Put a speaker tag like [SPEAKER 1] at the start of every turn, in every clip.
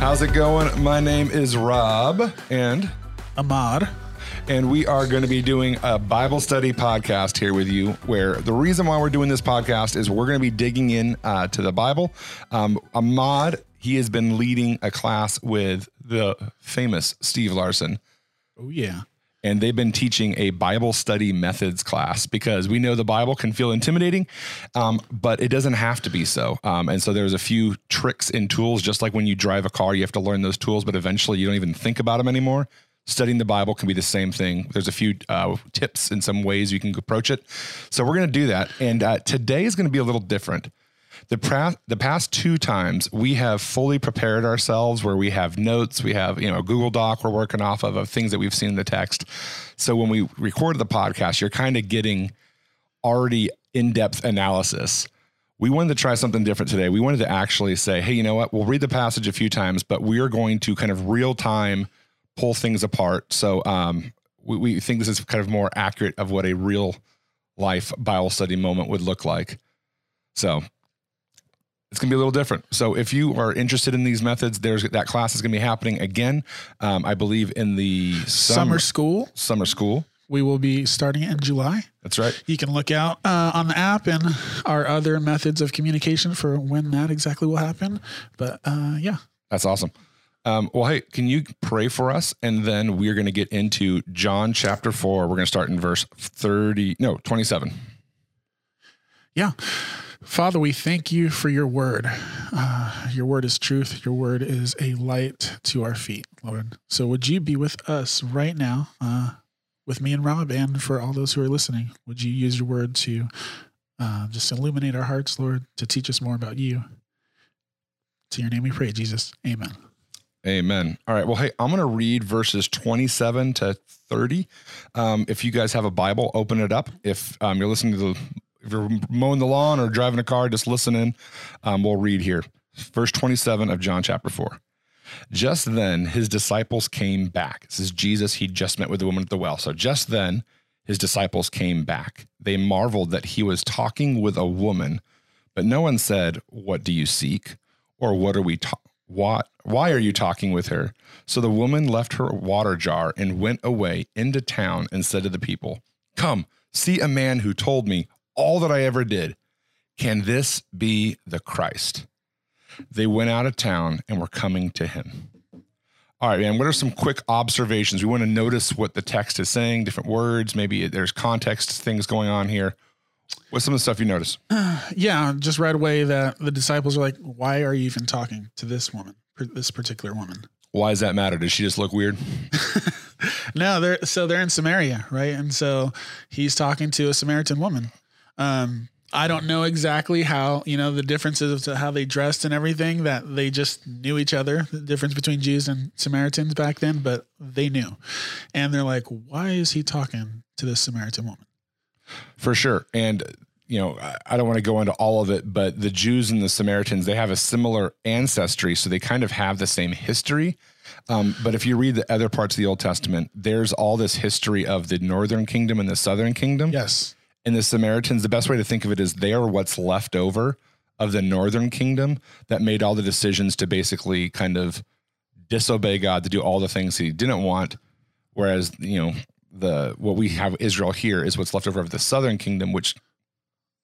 [SPEAKER 1] How's it going? My name is Rob, and
[SPEAKER 2] Ahmad.
[SPEAKER 1] and we are going to be doing a Bible study podcast here with you. Where the reason why we're doing this podcast is we're going to be digging in uh, to the Bible. Um, Ahmad, he has been leading a class with the famous Steve Larson.
[SPEAKER 2] Oh yeah.
[SPEAKER 1] And they've been teaching a Bible study methods class because we know the Bible can feel intimidating, um, but it doesn't have to be so. Um, and so there's a few tricks and tools, just like when you drive a car, you have to learn those tools, but eventually you don't even think about them anymore. Studying the Bible can be the same thing. There's a few uh, tips and some ways you can approach it. So we're going to do that. And uh, today is going to be a little different. The, pra- the past two times we have fully prepared ourselves where we have notes, we have, you know, Google Doc we're working off of, of things that we've seen in the text. So when we record the podcast, you're kind of getting already in-depth analysis. We wanted to try something different today. We wanted to actually say, hey, you know what? We'll read the passage a few times, but we are going to kind of real time pull things apart. So um, we, we think this is kind of more accurate of what a real life Bible study moment would look like. So it's going to be a little different. So if you are interested in these methods, there's that class is going to be happening again. Um, I believe in the
[SPEAKER 2] Summer school.
[SPEAKER 1] summer school.
[SPEAKER 2] We will be starting it in July.
[SPEAKER 1] That's right.
[SPEAKER 2] You can look out uh, on the app and our other methods of communication for when that exactly will happen. But uh, yeah,
[SPEAKER 1] That's awesome. Um, well, hey, can you pray for us? And then we're going to get into John chapter four. We're going to start in verse 30, no, 27.
[SPEAKER 2] yeah. Father, we thank you for your word. Uh, your word is truth. Your word is a light to our feet, Lord. So would you be with us right now, uh, with me and Rob, and for all those who are listening? Would you use your word to uh, just illuminate our hearts, Lord, to teach us more about you? To your name we pray, Jesus. Amen.
[SPEAKER 1] Amen. All right. Well, hey, I'm going to read verses 27 to 30. Um, if you guys have a Bible, open it up. If um, you're listening to the, if you're mowing the lawn or driving a car, just listen in. Um, we'll read here. Verse 27 of John chapter 4. Just then, his disciples came back. This is Jesus. He just met with the woman at the well. So just then, his disciples came back. They marveled that he was talking with a woman, but no one said, What do you seek? Or what are we talking? What? Why are you talking with her? So the woman left her water jar and went away into town and said to the people, Come, see a man who told me all that I ever did. Can this be the Christ? They went out of town and were coming to him. All right, man, what are some quick observations? We want to notice what the text is saying, different words, maybe there's context things going on here. What's some of the stuff you notice?
[SPEAKER 2] Uh, yeah, just right away that the disciples are like, why are you even talking to this woman, this particular woman?
[SPEAKER 1] Why does that matter? Does she just look weird?
[SPEAKER 2] No, they're so they're in Samaria, right? And so he's talking to a Samaritan woman. Um, I don't know exactly how you know the differences of how they dressed and everything. That they just knew each other, the difference between Jews and Samaritans back then, but they knew, and they're like, "Why is he talking to this Samaritan woman?"
[SPEAKER 1] For sure. And, you know, I- don't want to go into all of it, but the Jews and the Samaritans, they have a similar ancestry. So they kind of have the same history. Um, but if you read the other parts of the Old Testament, there's all this history of the northern kingdom and the southern kingdom.
[SPEAKER 2] Yes.
[SPEAKER 1] And the Samaritans, the best way to think of it is they are what's left over of the northern kingdom that made all the decisions to basically kind of disobey God to do all the things he didn't want. Whereas, you know, the what we have Israel here is what's left over of the southern kingdom, which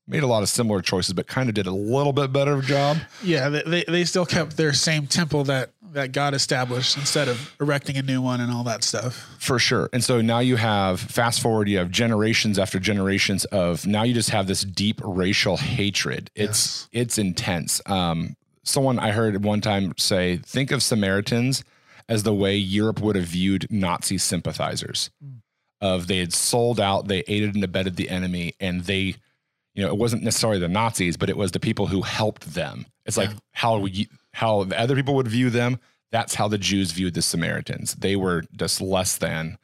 [SPEAKER 1] made a lot of similar choices, but kind of did a little bit better job.
[SPEAKER 2] Yeah, they, they they still kept their same temple that that God established instead of erecting a new one and all that stuff.
[SPEAKER 1] For sure. And so now you have fast forward, you have generations after generations of now you just have this deep racial hatred. It's it's intense. Um, someone I heard one time say, think of Samaritans as the way Europe would have viewed Nazi sympathizers. Of they had sold out, they aided and abetted the enemy, and they, you know, it wasn't necessarily the Nazis, but it was the people who helped them. It's like how we how the other people would view them. That's how the Jews viewed the Samaritans. They were just less than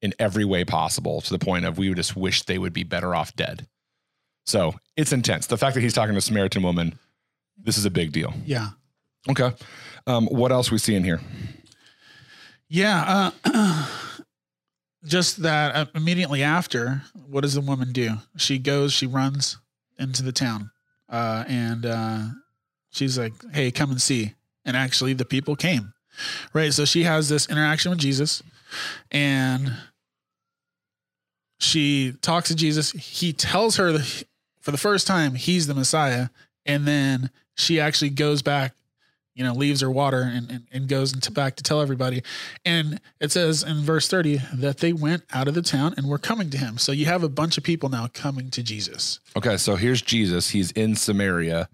[SPEAKER 1] in every way possible to the point of we would just wish they would be better off dead. So it's intense. The fact that he's talking to a Samaritan woman, this is a big deal.
[SPEAKER 2] Yeah.
[SPEAKER 1] Okay. Um, what else we see in here?
[SPEAKER 2] Yeah. Uh, just that uh, immediately after, what does the woman do? She goes, she runs into the town, uh, and uh, she's like, "Hey, come and see." And actually, the people came, right? So she has this interaction with Jesus and she talks to Jesus. He tells her the, for the first time he's the Messiah. And then she actually goes back, you know, leaves her water and, and, and goes into back to tell everybody. And it says in verse 30 that they went out of the town and were coming to him. So you have a bunch of people now coming to Jesus.
[SPEAKER 1] Okay, so here's Jesus. He's in Samaria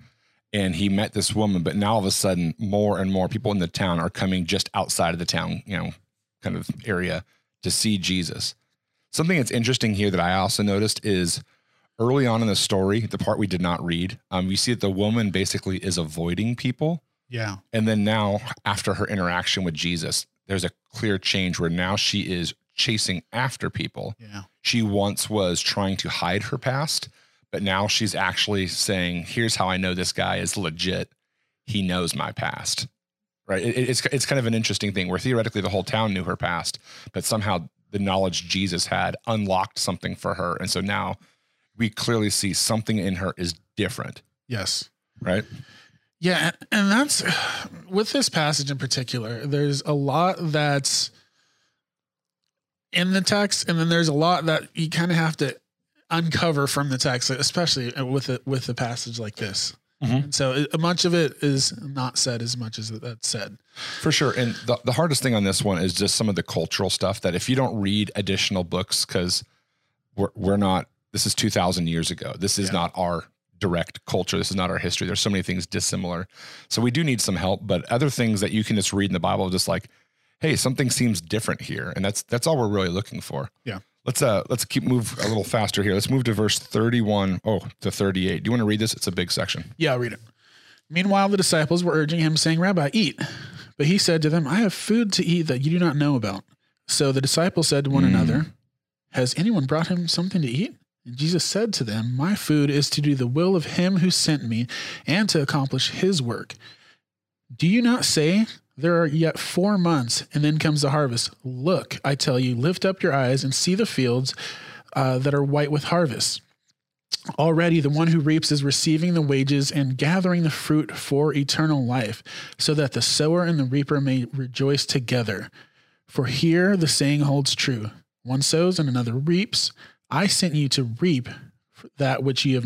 [SPEAKER 1] and he met this woman, but now all of a sudden, more and more people in the town are coming just outside of the town, you know, kind of area to see Jesus. Something that's interesting here that I also noticed is early on in the story, the part we did not read, um, we see that the woman basically is avoiding people.
[SPEAKER 2] Yeah.
[SPEAKER 1] And then now, after her interaction with Jesus, there's a clear change where now she is chasing after people.
[SPEAKER 2] Yeah.
[SPEAKER 1] She once was trying to hide her past, but now she's actually saying, "Here's how I know this guy is legit. He knows my past." Right? It- it's it's kind of an interesting thing where theoretically the whole town knew her past, but somehow the knowledge Jesus had unlocked something for her, and so now we clearly see something in her is different.
[SPEAKER 2] Yes.
[SPEAKER 1] Right?
[SPEAKER 2] Yeah, and, and that's with this passage in particular. There's a lot that's in the text, and then there's a lot that you kind of have to uncover from the text, especially with it with a passage like this.
[SPEAKER 1] Mhm.
[SPEAKER 2] And so it, much of it is not said as much as that's said.
[SPEAKER 1] For sure. And the, the hardest thing on this one is just some of the cultural stuff that if you don't read additional books, because we're, we're not, this is 2000 years ago. This is
[SPEAKER 2] Yeah.
[SPEAKER 1] not our direct culture. This is not our history. There's so many things dissimilar. So we do need some help, but other things that you can just read in the Bible, just like, hey, something seems different here. And that's, that's all we're really looking for.
[SPEAKER 2] Yeah.
[SPEAKER 1] Let's uh let's keep move a little faster here. Let's move to verse 31 oh to 38. Do you want to read this? It's a big section.
[SPEAKER 2] Yeah, I'll read it. Meanwhile, the disciples were urging him, saying, Rabbi, eat. But he said to them, I have food to eat that you do not know about. So the disciples said to one
[SPEAKER 1] Mm.
[SPEAKER 2] another, Has anyone brought him something to eat? And Jesus said to them, My food is to do the will of him who sent me and to accomplish his work. Do you not say, There are yet four months, and then comes the harvest? Look, I tell you, lift up your eyes and see the fields uh, that are white with harvest. Already the one who reaps is receiving the wages and gathering the fruit for eternal life, so that the sower and the reaper may rejoice together. For here the saying holds true one sows and another reaps. I sent you to reap that which you have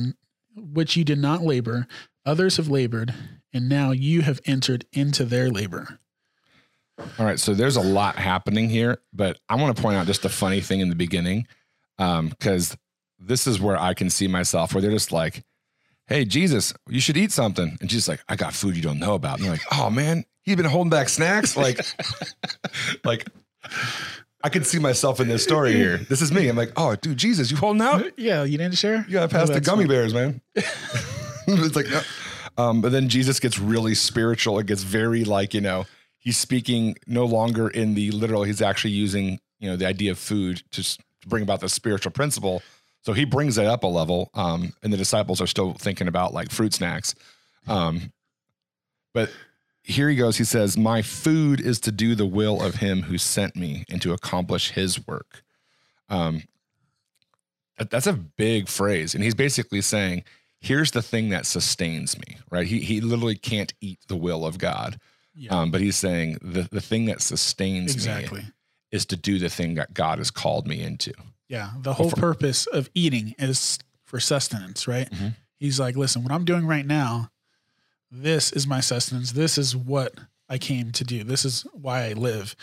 [SPEAKER 2] which you did not labor, others have labored, and now you have entered into their labor.
[SPEAKER 1] All right, so there's a lot happening here, but I want to point out just a funny thing in the beginning, Um, because this is where I can see myself, where they're just like, "Hey, Jesus, you should eat something," and Jesus like, "I got food you don't know about," and you're like, "Oh man, he's been holding back snacks," like, like. I can see myself in this story here. This is me. I'm like, oh, dude, Jesus, you holding out?
[SPEAKER 2] Yeah, you didn't share?
[SPEAKER 1] You gotta pass the gummy
[SPEAKER 2] fine.
[SPEAKER 1] bears, man. it's like, no. um, but then Jesus gets really spiritual. It gets very like, you know, he's speaking no longer in the literal. He's actually using, you know, the idea of food to bring about the spiritual principle. So he brings it up a level. Um, and the disciples are still thinking about like fruit snacks. Um, but here he goes. He says, My food is to do the will of him who sent me and to accomplish his work. Um, that- that's a big phrase. And he's basically saying, here's the thing that sustains me, right? He, he literally can't eat the will of God.
[SPEAKER 2] Yeah,
[SPEAKER 1] Um, but he's saying the, the thing that sustains
[SPEAKER 2] exactly.
[SPEAKER 1] me is to do the thing that God has called me into.
[SPEAKER 2] Yeah, the whole
[SPEAKER 1] for-
[SPEAKER 2] purpose of eating is for sustenance, right?
[SPEAKER 1] Mhm.
[SPEAKER 2] He's like, listen, what I'm doing right now, this is my sustenance. This is what I came to do. This is why I live.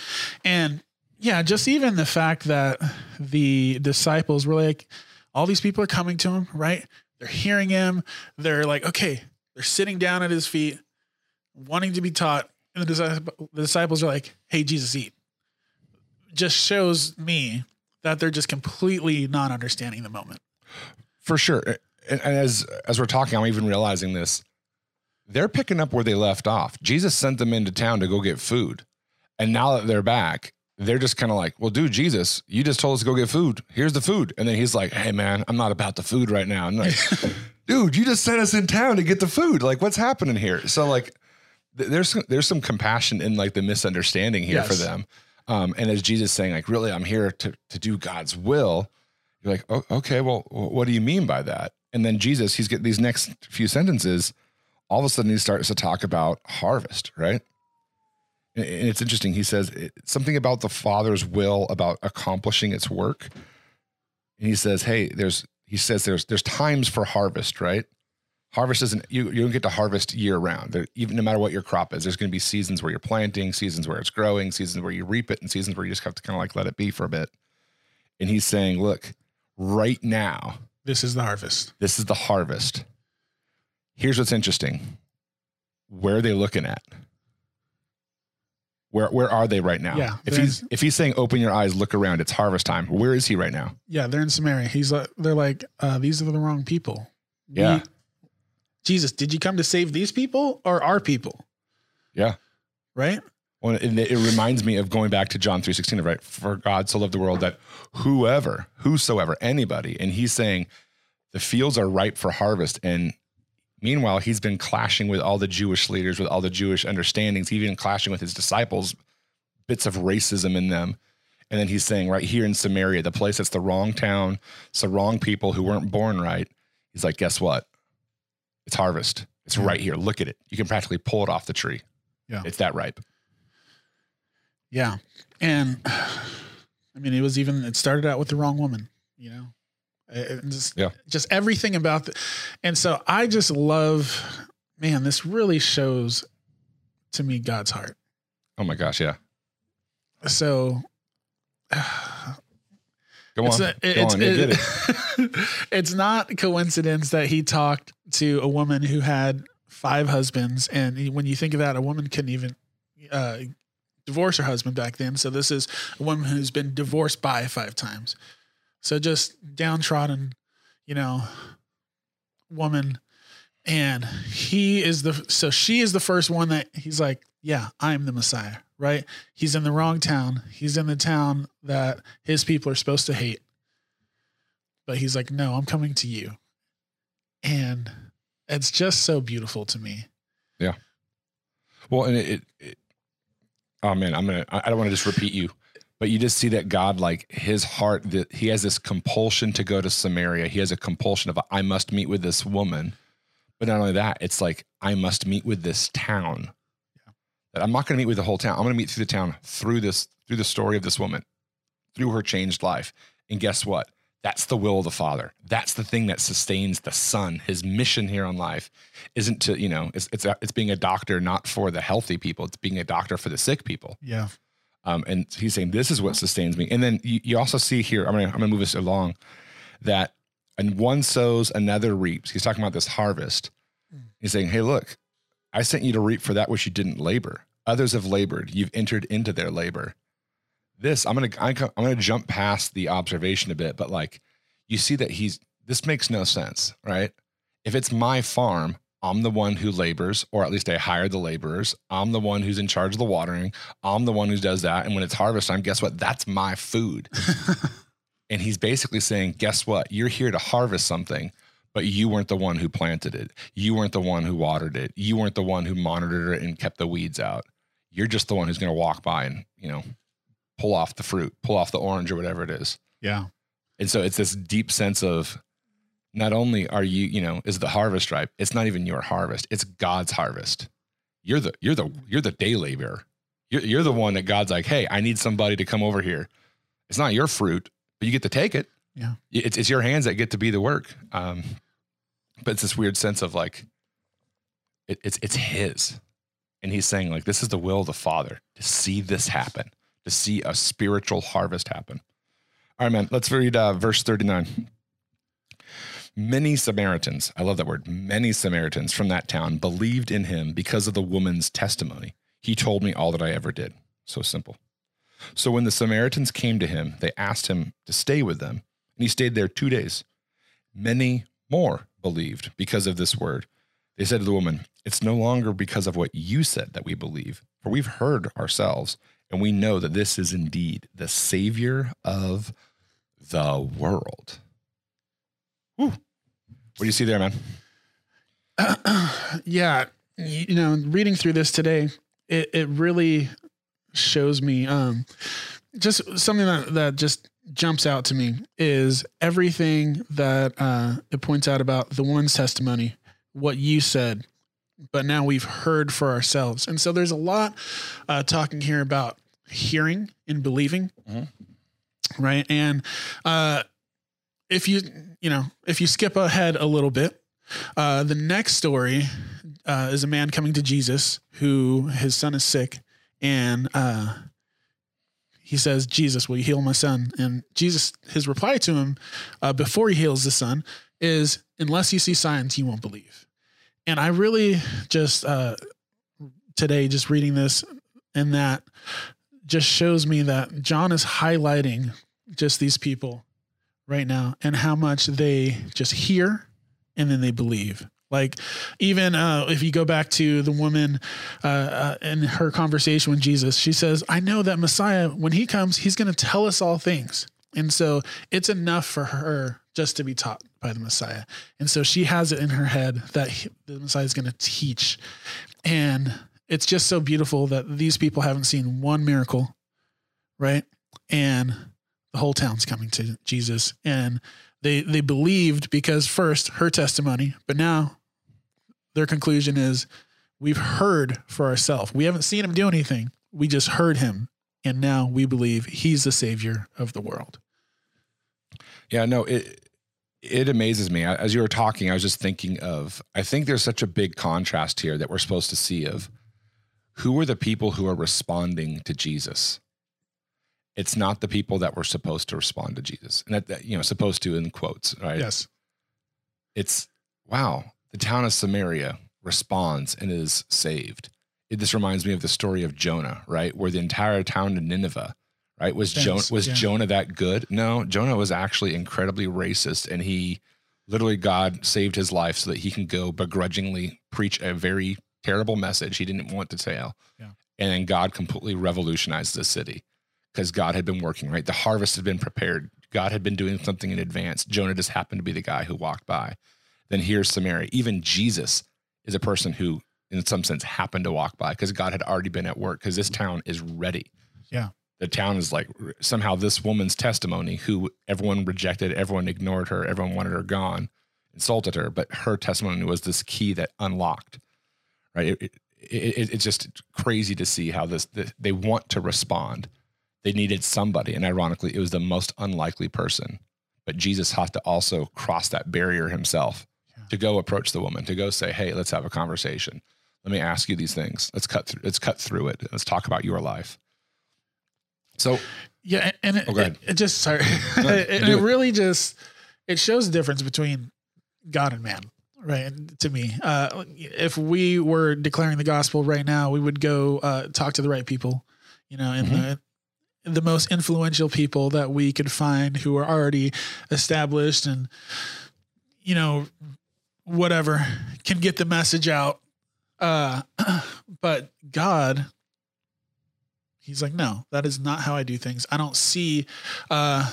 [SPEAKER 2] And yeah, just even the fact that the disciples were like, all these people are coming to him, right? They're hearing him. They're like, okay, they're sitting down at his feet, wanting to be taught. And the, the disciples are like, hey, Jesus, eat. Just shows me that they're just completely not understanding the moment.
[SPEAKER 1] For sure. And, as as we're talking, I'm even realizing this. They're picking up where they left off. Jesus sent them into town to go get food. And now that they're back, they're just kind of like, well, dude, Jesus, you just told us to go get food. Here's the food. And then he's like, hey, man, I'm not about the food right now. And like, dude, you just sent us in town to get the food. Like, what's happening here? So, like, there's there's some compassion in like the misunderstanding here for them. Um, and as Jesus saying, like, really, I'm here to to do God's will. You're like, oh, okay, well, what do you mean by that? And then Jesus, he's getting these next few sentences. All of a sudden, he starts to talk about harvest, right? And and it's interesting. He says it- something about the Father's will about accomplishing its work. And he says, "Hey, there's." He says, "There's there's times for harvest, right? Harvest isn't you. You don't get to harvest year round. There, even no matter what your crop is, there's going to be seasons where you're planting, seasons where it's growing, seasons where you reap it, and seasons where you just have to kind of like let it be for a bit." And he's saying, "Look, right now,
[SPEAKER 2] This is the harvest.
[SPEAKER 1] this is the harvest. Here's what's interesting. Where are they looking at? Where where are they right now?
[SPEAKER 2] Yeah,
[SPEAKER 1] If he's if he's saying open your eyes, look around, it's harvest time. Where is he right now?
[SPEAKER 2] Yeah, they're in Samaria. He's like, they're like, uh, these are the wrong people. We-
[SPEAKER 1] Yeah.
[SPEAKER 2] Jesus, did you come to save these people or our people?
[SPEAKER 1] Yeah.
[SPEAKER 2] Right?
[SPEAKER 1] Well, it, it reminds me of going back to John 3.16, right? For God so loved the world that whoever, whosoever, anybody, and he's saying the fields are ripe for harvest. And meanwhile, he's been clashing with all the Jewish leaders, with all the Jewish understandings, even clashing with his disciples, bits of racism in them. And then he's saying, right here in Samaria, the place that's the wrong town, it's the wrong people who weren't born right. He's like, guess what? It's harvest. It's
[SPEAKER 2] Yeah.
[SPEAKER 1] right here. Look at it. You can practically pull it off the tree.
[SPEAKER 2] Yeah.
[SPEAKER 1] It's that ripe.
[SPEAKER 2] Yeah. And I mean, it was even, it started out with the wrong woman, you know? It- it just,
[SPEAKER 1] Yeah.
[SPEAKER 2] just everything about the, and so I just love, man, this really shows to me God's heart.
[SPEAKER 1] Oh my gosh. Yeah.
[SPEAKER 2] So
[SPEAKER 1] Go
[SPEAKER 2] it's,
[SPEAKER 1] on.
[SPEAKER 2] a- it's,
[SPEAKER 1] on. Get it.
[SPEAKER 2] it's not coincidence that he talked to a woman who had five husbands. And when you think of that, a woman couldn't even uh, divorce her husband back then. So this is a woman who's been divorced by five times. So just downtrodden, you know, woman. And he is the, so she is the first one that he's like, yeah, I'm the Messiah, right? He's in the wrong town. He's in the town that his people are supposed to hate. But he's like, no, I'm coming to you. And it's just so beautiful to me. Yeah.
[SPEAKER 1] Well, and it, it, it oh man, I'm gonna. I I don't want to just repeat you, but you just see that God, like His heart, that He has this compulsion to go to Samaria. He has a compulsion of I must meet with this woman, but not only that, it's like I must meet with this town. That I'm not going to meet with the whole town. I'm going to meet through the town through this through the story of this woman, through her changed life. And guess what? That's the will of the Father. That's the thing that sustains the Son. His mission here on life isn't to, you know, it's it's it's being a doctor not for the healthy people. It's being a doctor for the sick people.
[SPEAKER 2] Yeah.
[SPEAKER 1] Um, and he's saying this is what sustains me. And then you, you also see here, I'm gonna I'm gonna move this along, that and one sows, another reaps. He's talking about this harvest. He's saying, hey, look, I sent you to reap for that which you didn't labor. Others have labored. You've entered into their labor. This I'm gonna I'm gonna jump past the observation a bit, but like you see that he's this makes no sense, right? If it's my farm, I'm the one who labors, or at least I hire the laborers. I'm the one who's in charge of the watering. I'm the one who does that. And when it's harvest time, guess what? That's my food. and he's basically saying, guess what? You're here to harvest something, but you weren't the one who planted it. You weren't the one who watered it. You weren't the one who monitored it and kept the weeds out. You're just the one who's going to walk by and, you know, pull off the fruit, pull off the orange or whatever it is.
[SPEAKER 2] Yeah.
[SPEAKER 1] And so it's this deep sense of not only are you, you know, is the harvest ripe, it's not even your harvest, it's God's harvest. You're the you're the you're the day laborer. You're, you're the one that God's like, hey, I need somebody to come over here. It's not your fruit, but you get to take it.
[SPEAKER 2] Yeah.
[SPEAKER 1] It's it's your hands that get to be the work. Um, but it's this weird sense of like, it, it's it's His, and He's saying like, this is the will of the Father to see this happen, to see a spiritual harvest happen. All right, man. Let's read uh, verse 39. Many Samaritans, I love that word, many Samaritans from that town believed in him because of the woman's testimony. He told me all that I ever did. So simple. So when the Samaritans came to him, they asked him to stay with them, and he stayed there two days. Many more believed because of this word. They said to the woman, It's no longer because of what you said that we believe, for we've heard ourselves, and we know that this is indeed the Savior of the world. Woo. What do you see there, man?
[SPEAKER 2] yeah. You you know, reading through this today, it, it really shows me um, just something that, that just jumps out to me is everything that uh, it points out about the woman's testimony, what you said, but now we've heard for ourselves. And so there's a lot uh, talking here about hearing and believing,
[SPEAKER 1] Mhm.
[SPEAKER 2] right? And uh, if you you know if you skip ahead a little bit, uh, the next story uh, is a man coming to Jesus who his son is sick, and uh, he says, "Jesus, will you heal my son?" And Jesus, his reply to him uh, before he heals the son is, "Unless you see signs, you won't believe." And I really just uh, today, just reading this, and that just shows me that John is highlighting just these people right now and how much they just hear and then they believe. Like even uh, if you go back to the woman uh, uh, in her conversation with Jesus, she says, "I know that Messiah, when he comes, he's going to tell us all things." And so it's enough for her just to be taught by the Messiah. And so she has it in her head that he, the Messiah is going to teach. And it's just so beautiful that these people haven't seen one miracle, right? And the whole town's coming to Jesus. And they they believed because first her testimony, but now their conclusion is we've heard for ourselves. We haven't seen him do anything. We just heard him. And now we believe he's the savior of the world.
[SPEAKER 1] Yeah, no, it it amazes me. As you were talking, I was just thinking of I think there's such a big contrast here that we're supposed to see of who are the people who are responding to Jesus. It's not the people that were supposed to respond to Jesus. And that, that you know, supposed to in quotes, right?
[SPEAKER 2] Yes.
[SPEAKER 1] It's wow, the town of Samaria responds and is saved. It, this reminds me of the story of Jonah, right? Where the entire town of Nineveh, right? Was Jonah was
[SPEAKER 2] yeah.
[SPEAKER 1] Jonah that good? No, Jonah was actually incredibly racist and he literally God saved his life so that he can go begrudgingly preach a very terrible message he didn't want to tell.
[SPEAKER 2] Yeah.
[SPEAKER 1] And then God completely revolutionized the city because God had been working, right? The harvest had been prepared. God had been doing something in advance. Jonah just happened to be the guy who walked by. Then here's Samaria. Even Jesus is a person who, in some sense, happened to walk by because God had already been at work because this town is ready.
[SPEAKER 2] Yeah.
[SPEAKER 1] The town is like somehow this woman's testimony, who everyone rejected, everyone ignored her, everyone wanted her gone, insulted her, but her testimony was this key that unlocked, right? It, it, it, it's just crazy to see how this, this, they want to respond. They needed somebody. And ironically, it was the most unlikely person. But Jesus had to also cross that barrier himself. To go approach the woman, to go say, Hey, let's have a conversation. Let me ask you these things. Let's cut through, let's cut through it. Let's talk about your life. So
[SPEAKER 2] Yeah, and it,
[SPEAKER 1] Oh,
[SPEAKER 2] it, it just sorry,
[SPEAKER 1] No,
[SPEAKER 2] it, it
[SPEAKER 1] it.
[SPEAKER 2] really just it shows the difference between God and man, right? To me, uh, if we were declaring the gospel right now, we would go uh, talk to the right people, you know, and
[SPEAKER 1] Mm-hmm.
[SPEAKER 2] the the most influential people that we could find who are already established and you know whatever can get the message out. Uh, but God he's like no that is not how i do things i don't see uh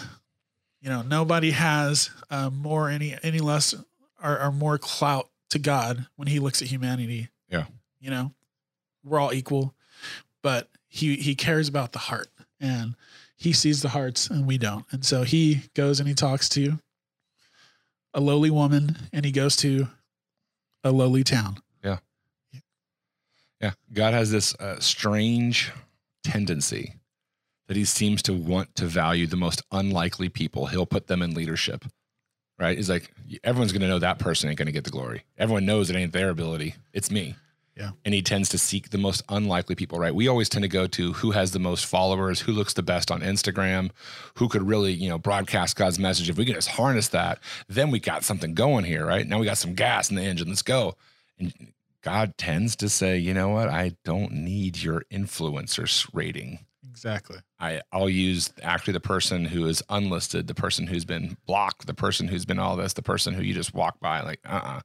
[SPEAKER 2] you know nobody has uh more any any less or, or more clout to god when he looks at humanity
[SPEAKER 1] Yeah.
[SPEAKER 2] you know we're all equal but he he cares about the heart and he sees the hearts and we don't and so he goes and he talks to a lowly woman and he goes to a lowly town
[SPEAKER 1] Yeah, Yeah. God has this uh, strange tendency that he seems to want to value the most unlikely people. He'll put them in leadership, right? He's like, everyone's going to know that person ain't going to get the glory. Everyone knows it ain't their ability. It's me.
[SPEAKER 2] Yeah.
[SPEAKER 1] And he tends to seek the most unlikely people, right? We always tend to go to who has the most followers, who looks the best on Instagram, who could really, you know, broadcast God's message. If we can just harness that, then we got something going here, right? Now we got some gas in the engine. Let's go. And God tends to say, you know what? I don't need your influencers rating.
[SPEAKER 2] exactly
[SPEAKER 1] I, I'll use actually the person who is unlisted, the person who's been blocked, the person who's been all this, the person who you just walk by, like, uh uh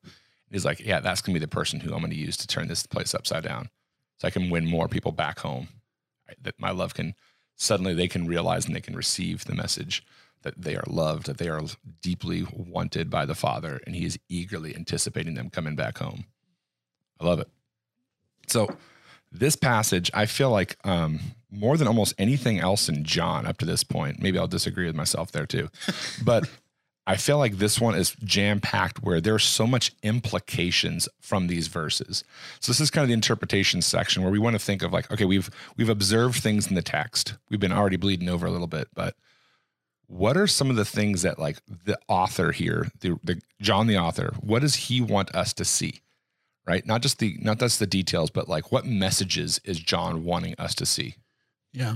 [SPEAKER 1] He's like, yeah, that's going to be the person who I'm going to use to turn this place upside down. So I can win more people back home. That my love can suddenly they can realize and they can receive the message that they are loved, that they are deeply wanted by the Father, and He is eagerly anticipating them coming back home. I love it. So this passage, I feel like um, more than almost anything else in John up to this point, maybe I'll disagree with myself there too, but I feel like this one is jam packed where there's so much implications from these verses. So this is kind of the interpretation section where we want to think of like, okay, we've we've observed things in the text. We've been already bleeding over a little bit, but what are some of the things that like the author here, the, the John the author, what does he want us to see? Right? Not just the not just the details, but like what messages is John wanting us to see?
[SPEAKER 2] Yeah.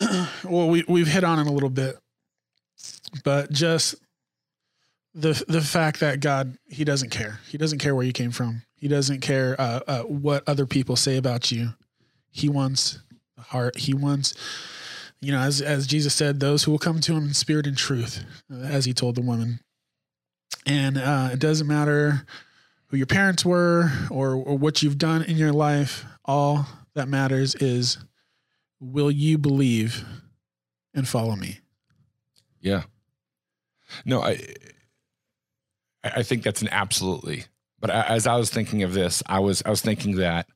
[SPEAKER 2] well, we we've hit on it a little bit, but just the the fact that God he doesn't care. He doesn't care where you came from. He doesn't care uh, uh, what other people say about you. He wants the heart. He wants, you know, as as Jesus said, those who will come to him in spirit and truth, uh, as he told the woman. And uh, it doesn't matter who your parents were or, or what you've done in your life. All that matters is, will you believe and follow me?
[SPEAKER 1] Yeah. No, I I think that's an absolutely. But as I was thinking of this, I was I was thinking that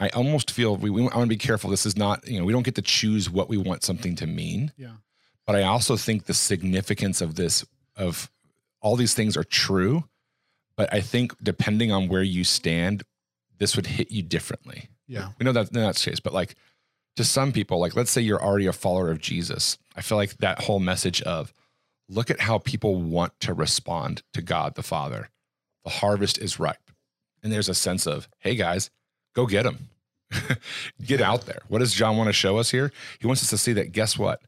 [SPEAKER 1] I almost feel we, we I want to be careful. This is not you know we don't get to choose what we want something to mean.
[SPEAKER 2] Yeah.
[SPEAKER 1] But I also think the significance of this of all these things are true, but I think depending on where you stand, this would hit you differently.
[SPEAKER 2] Yeah.
[SPEAKER 1] We know that that's the case, but like to some people, like let's say you're already a follower of Jesus, I feel like that whole message of look at how people want to respond to God the Father. The harvest is ripe. And there's a sense of, hey guys, go get them. get out there. What does John want to show us here? He wants us to see that guess what?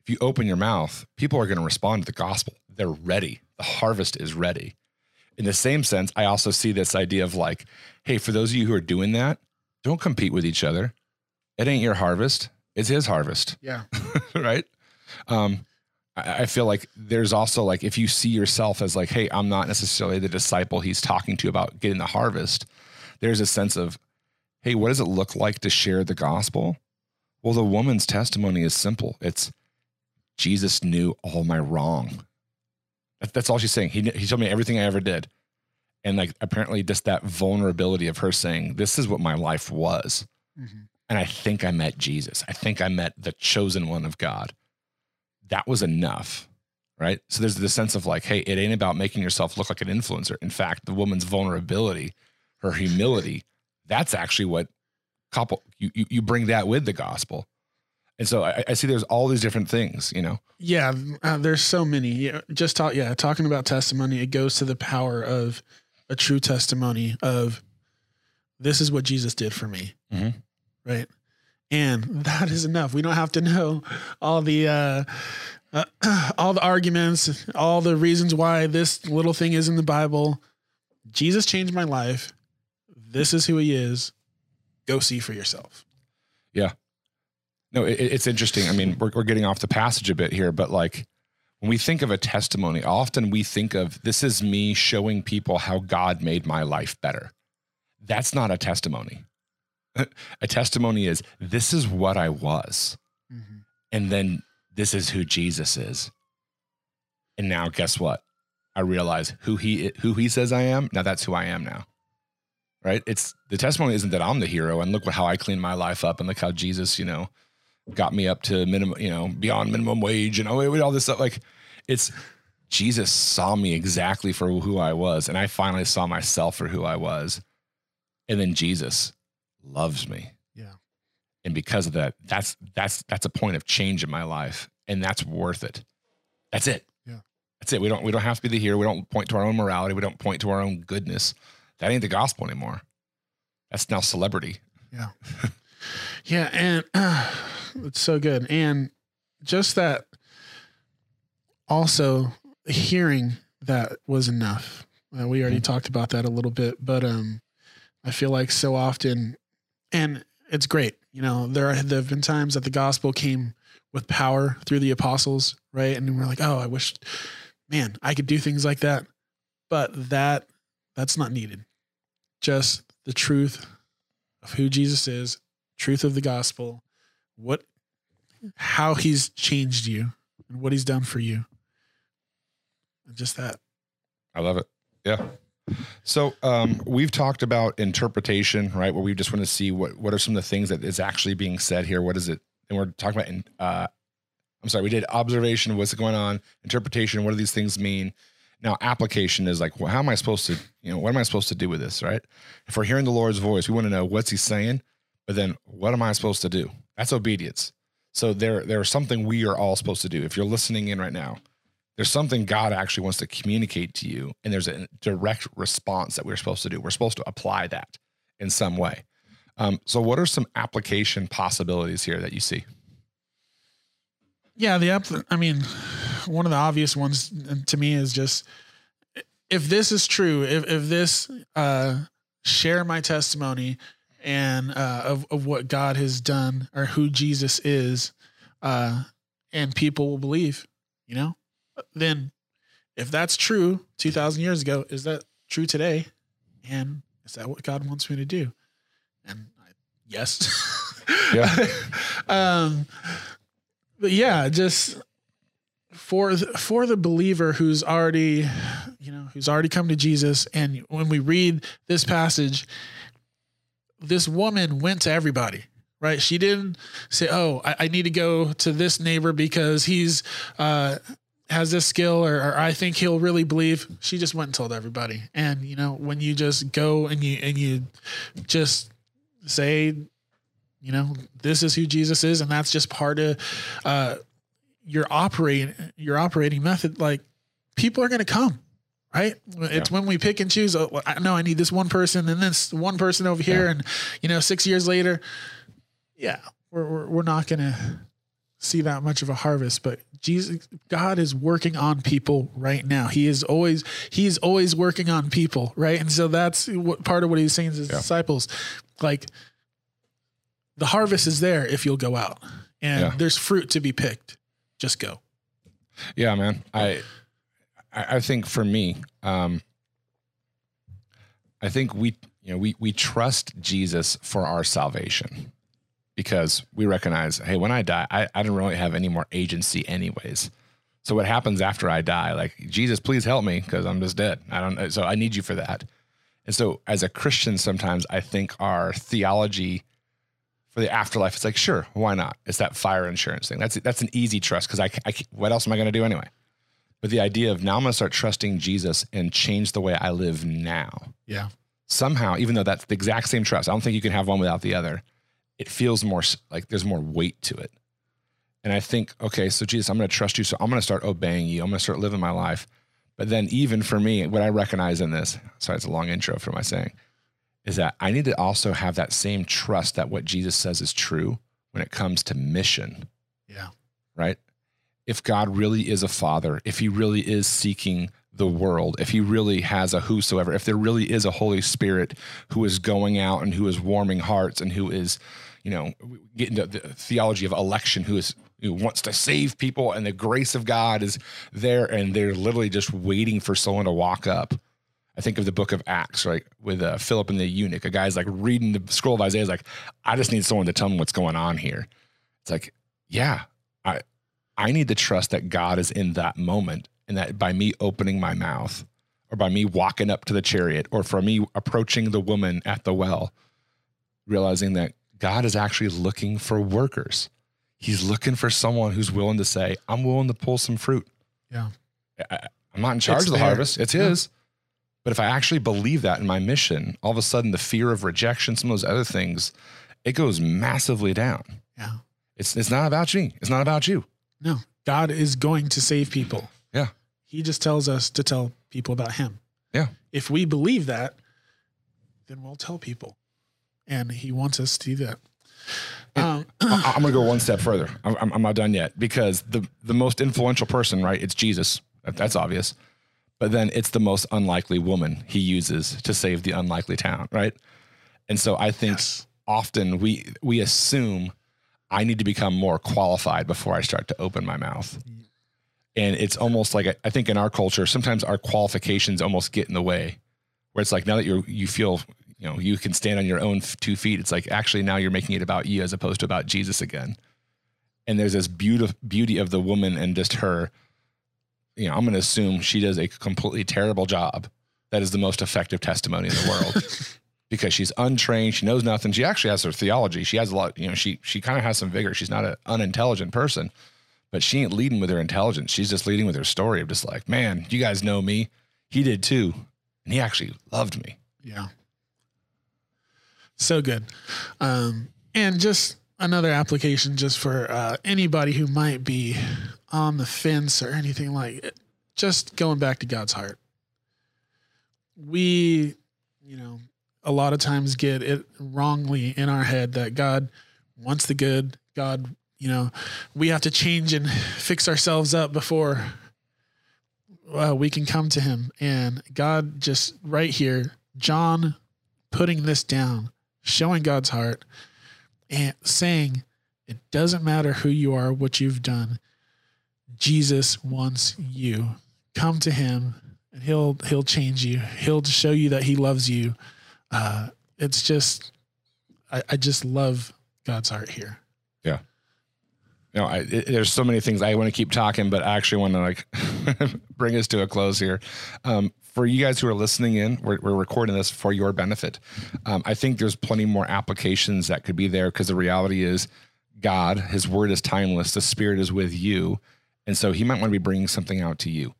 [SPEAKER 1] If you open your mouth, people are going to respond to the gospel. They're ready. The harvest is ready. In the same sense, I also see this idea of like, hey, for those of you who are doing that, don't compete with each other. It ain't your harvest, it's his harvest.
[SPEAKER 2] Yeah.
[SPEAKER 1] right? Um, I feel like there's also like if you see yourself as like, hey, I'm not necessarily the disciple he's talking to about getting the harvest. There's a sense of, hey, what does it look like to share the gospel? Well, the woman's testimony is simple. It's Jesus knew all my wrong. That's all she's saying. He he told me everything I ever did, and like apparently just that vulnerability of her saying, "This is what my life was," mm-hmm. and I think I met Jesus. I think I met the chosen one of God that was enough. Right. So there's the sense of like, hey, it ain't about making yourself look like an influencer. In fact, the woman's vulnerability, her humility, that's actually what couple you, you, you bring that with the gospel. And so I, I, see there's all these different things, you know?
[SPEAKER 2] Yeah. Uh, there's so many. Yeah, just talk. Yeah. Talking about testimony, it goes to the power of a true testimony of this is what Jesus did for me. Mm-hmm. Right. And that is enough. We don't have to know all the uh, uh, all the arguments, all the reasons why this little thing is in the Bible. Jesus changed my life. This is who he is. Go see for yourself.
[SPEAKER 1] Yeah. No, it, it's interesting. I mean, we're, we're getting off the passage a bit here, but like when we think of a testimony, often we think of this is me showing people how God made my life better. That's not a testimony. a testimony is this is what I was. Mm-hmm. And then this is who Jesus is. And now guess what? I realize who he who he says I am. Now that's who I am now. Right? It's the testimony isn't that I'm the hero and look how I cleaned my life up and look how Jesus, you know, got me up to minimum, you know, beyond minimum wage and oh, all this stuff. Like it's Jesus saw me exactly for who I was. And I finally saw myself for who I was. And then Jesus loves me.
[SPEAKER 2] Yeah.
[SPEAKER 1] And because of that, that's that's that's a point of change in my life. And that's worth it. That's it.
[SPEAKER 2] Yeah.
[SPEAKER 1] That's it. We don't we don't have to be the hero. We don't point to our own morality. We don't point to our own goodness. That ain't the gospel anymore. That's now celebrity.
[SPEAKER 2] Yeah. yeah, and uh, it's so good. And just that also hearing that was enough. Uh, we already mm-hmm. talked about that a little bit, but um I feel like so often and it's great. You know, there, are, there have been times that the gospel came with power through the apostles, right? And we're like, oh, I wish, man, I could do things like that. But that that's not needed. Just the truth of who Jesus is, truth of the gospel, what how he's changed you and what he's done for you. And just that.
[SPEAKER 1] I love it. Yeah. So um, we've talked about interpretation, right? Where we just want to see what what are some of the things that is actually being said here. What is it? And we're talking about in, uh, I'm sorry, we did observation, what's going on, interpretation, what do these things mean? Now, application is like, well, how am I supposed to, you know, what am I supposed to do with this, right? If we're hearing the Lord's voice, we want to know what's he saying, but then what am I supposed to do? That's obedience. So there, there's something we are all supposed to do. If you're listening in right now, there's something God actually wants to communicate to you, and there's a direct response that we're supposed to do. We're supposed to apply that in some way. Um, so, what are some application possibilities here that you see?
[SPEAKER 2] Yeah, the app. I mean, one of the obvious ones to me is just if this is true, if if this uh, share my testimony and uh, of of what God has done or who Jesus is, uh, and people will believe, you know, then if that's true, two thousand years ago, is that true today? And is that what God wants me to do? And I, yes,
[SPEAKER 1] Yeah.
[SPEAKER 2] um, but yeah, just for the, for the believer who's already, you know, who's already come to Jesus, and when we read this passage, this woman went to everybody. Right, she didn't say, "Oh, I, I need to go to this neighbor because he's uh, has this skill, or, or I think he'll really believe." She just went and told everybody. And you know, when you just go and you and you just say, you know, this is who Jesus is, and that's just part of uh, your operating your operating method. Like people are going to come, right? It's when we pick and choose. Oh, I know I need this one person and this one person over here,
[SPEAKER 1] Yeah.
[SPEAKER 2] and you know, six years later, yeah, we're we're, we're not going to see that much of a harvest but jesus god is working on people right now he is always he's always working on people right and so that's what part of what he's saying to his
[SPEAKER 1] Yeah.
[SPEAKER 2] disciples like the harvest is there if you'll go out and
[SPEAKER 1] Yeah.
[SPEAKER 2] there's fruit to be picked just go
[SPEAKER 1] Yeah, man. I I I think for me, um, I think we you know we we trust Jesus for our salvation because we recognize, hey, when I die, I, I don't really have any more agency anyways. So what happens after I die? Like Jesus, please help me because I'm just dead. I don't. So I need you for that. And so as a Christian, sometimes I think our theology for the afterlife, it's like, sure, why not? It's that fire insurance thing. That's that's an easy trust because I, I what else am I going to do anyway? But the idea of now I'm going to start trusting Jesus and change the way I live now.
[SPEAKER 2] yeah
[SPEAKER 1] Somehow, even though that's the exact same trust, I don't think you can have one without the other. It feels more like there's more weight to it. And I think, okay, so Jesus, I'm going to trust you. So I'm going to start obeying you. I'm going to start living my life. But then, even for me, what I recognize in this, sorry, it's a long intro for my saying, is that I need to also have that same trust that what Jesus says is true when it comes to mission
[SPEAKER 2] yeah
[SPEAKER 1] right? If God really is a father, if he really is seeking the world, if he really has a whosoever, if there really is a Holy Spirit who is going out and who is warming hearts and who is, you know, getting the, the theology of election, who is who wants to save people and the grace of God is there and they're literally just waiting for someone to walk up. I think of the book of Acts, right? With uh, Philip and the eunuch. A guy's like reading the scroll of Isaiah, is like, I just need someone to tell me what's going on here. It's like, yeah, I I need to trust that God is in that moment and that by me opening my mouth or by me walking up to the chariot or for me approaching the woman at the well, realizing that God is actually looking for workers. He's looking for someone who's willing to say, I'm willing to pull some fruit.
[SPEAKER 2] yeah
[SPEAKER 1] I, I'm not in charge
[SPEAKER 2] It's
[SPEAKER 1] of the
[SPEAKER 2] there.
[SPEAKER 1] harvest. It's
[SPEAKER 2] Yeah.
[SPEAKER 1] his. But if I actually believe that in my mission, all of a sudden the fear of rejection, some of those other things, it goes massively down.
[SPEAKER 2] yeah
[SPEAKER 1] It's it's not about me. It's not about you.
[SPEAKER 2] no god is going to save people
[SPEAKER 1] Yeah.
[SPEAKER 2] he just tells us to tell people about him
[SPEAKER 1] Yeah.
[SPEAKER 2] if we believe that then we'll tell people and he wants us to do that um,
[SPEAKER 1] I'm going to go one step further. I'm, I'm- I'm not done yet because the the most influential person, right? It's Jesus. That's obvious. But then it's the most unlikely woman he uses to save the unlikely town, right? And so I think
[SPEAKER 2] Yes.
[SPEAKER 1] often we we assume I need to become more qualified before I start to open my mouth. And it's almost like I- I think in our culture, sometimes our qualifications almost get in the way. Where it's like now that you you feel you know you can stand on your own two feet, it's like actually now you're making it about you as opposed to about Jesus again. And there's this beauty beauty of the woman and just her. You know, I'm going to assume she does a completely terrible job. That is the most effective testimony in the world because she's untrained. She knows nothing. She actually has her theology. She has a lot. You know, she she kind of has some vigor. She's not an unintelligent person, but she ain't leading with her intelligence. She's just leading with her story of just like, man, you guys know me. He did too. And he actually loved me.
[SPEAKER 2] Yeah. So good. Um, and just another application just for uh, anybody who might be on the fence or anything like it. Just going back to God's heart. We, you know, a lot of times get it wrongly in our head that God wants the good. God, you know, we have to change and fix ourselves up before uh, we can come to Him. And God just right here, John putting this down, showing God's heart, and saying, it doesn't matter who you are, what you've done. Jesus wants you. Come to him and he'll he'll change you. He'll show you that he loves you. Uh, it's just I, I just love God's heart here.
[SPEAKER 1] Yeah. You know, I, it, there's so many things I want to keep talking, but I actually want to like bring us to a close here. Um, for you guys who are listening in, we're, we're recording this for your benefit. Um, I think there's plenty more applications that could be there because the reality is God, His word is timeless. The Spirit is with you, and so He might want to be bringing something out to you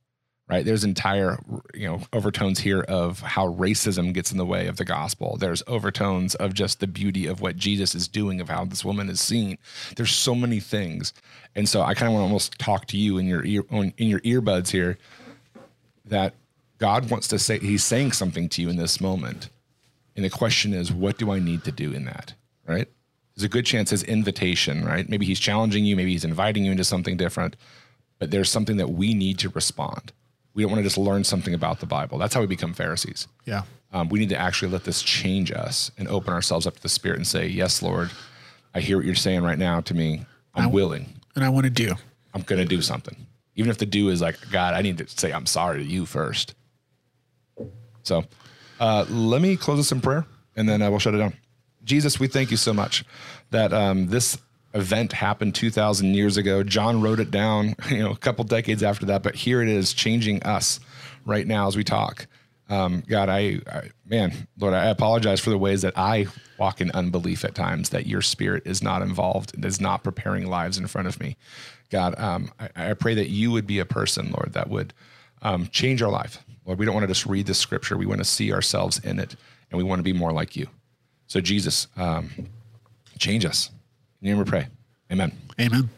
[SPEAKER 1] right? There's entire you know overtones here of how racism gets in the way of the gospel. There's overtones of just the beauty of what jesus is doing of how this woman is seen. There's so many things. And so i kind of want to almost talk to you in your ear in your earbuds here that god wants to say he's saying something to you in this moment and the question is what do i need to do in that right there's a good chance his invitation right maybe he's challenging you maybe he's inviting you into something different but there's something that we need to respond we don't want to just learn something about the Bible. That's how we become Pharisees.
[SPEAKER 2] Yeah.
[SPEAKER 1] Um, we need to actually let this change us and open ourselves up to the Spirit and say, Yes, Lord, I hear what you're saying right now to me. I'm willing.
[SPEAKER 2] And I want to do.
[SPEAKER 1] I'm going to do something. Even if the do is like, God, I need to say I'm sorry to you first. So uh, let me close this in prayer and then uh, we'll shut it down. Jesus, we thank you so much that um, this event happened 2000 years ago. John wrote it down, you know, a couple decades after that, but here it is changing us right now as we talk. Um, God, I, I, man, Lord, I apologize for the ways that I walk in unbelief at times that your spirit is not involved and is not preparing lives in front of me. God, um, I, I, pray that you would be a person, Lord, that would um, change our life. Lord, we don't want to just read the scripture. We want to see ourselves in it and we want to be more like you. So Jesus, um, change us. In your name we pray. Amen.
[SPEAKER 2] Amen.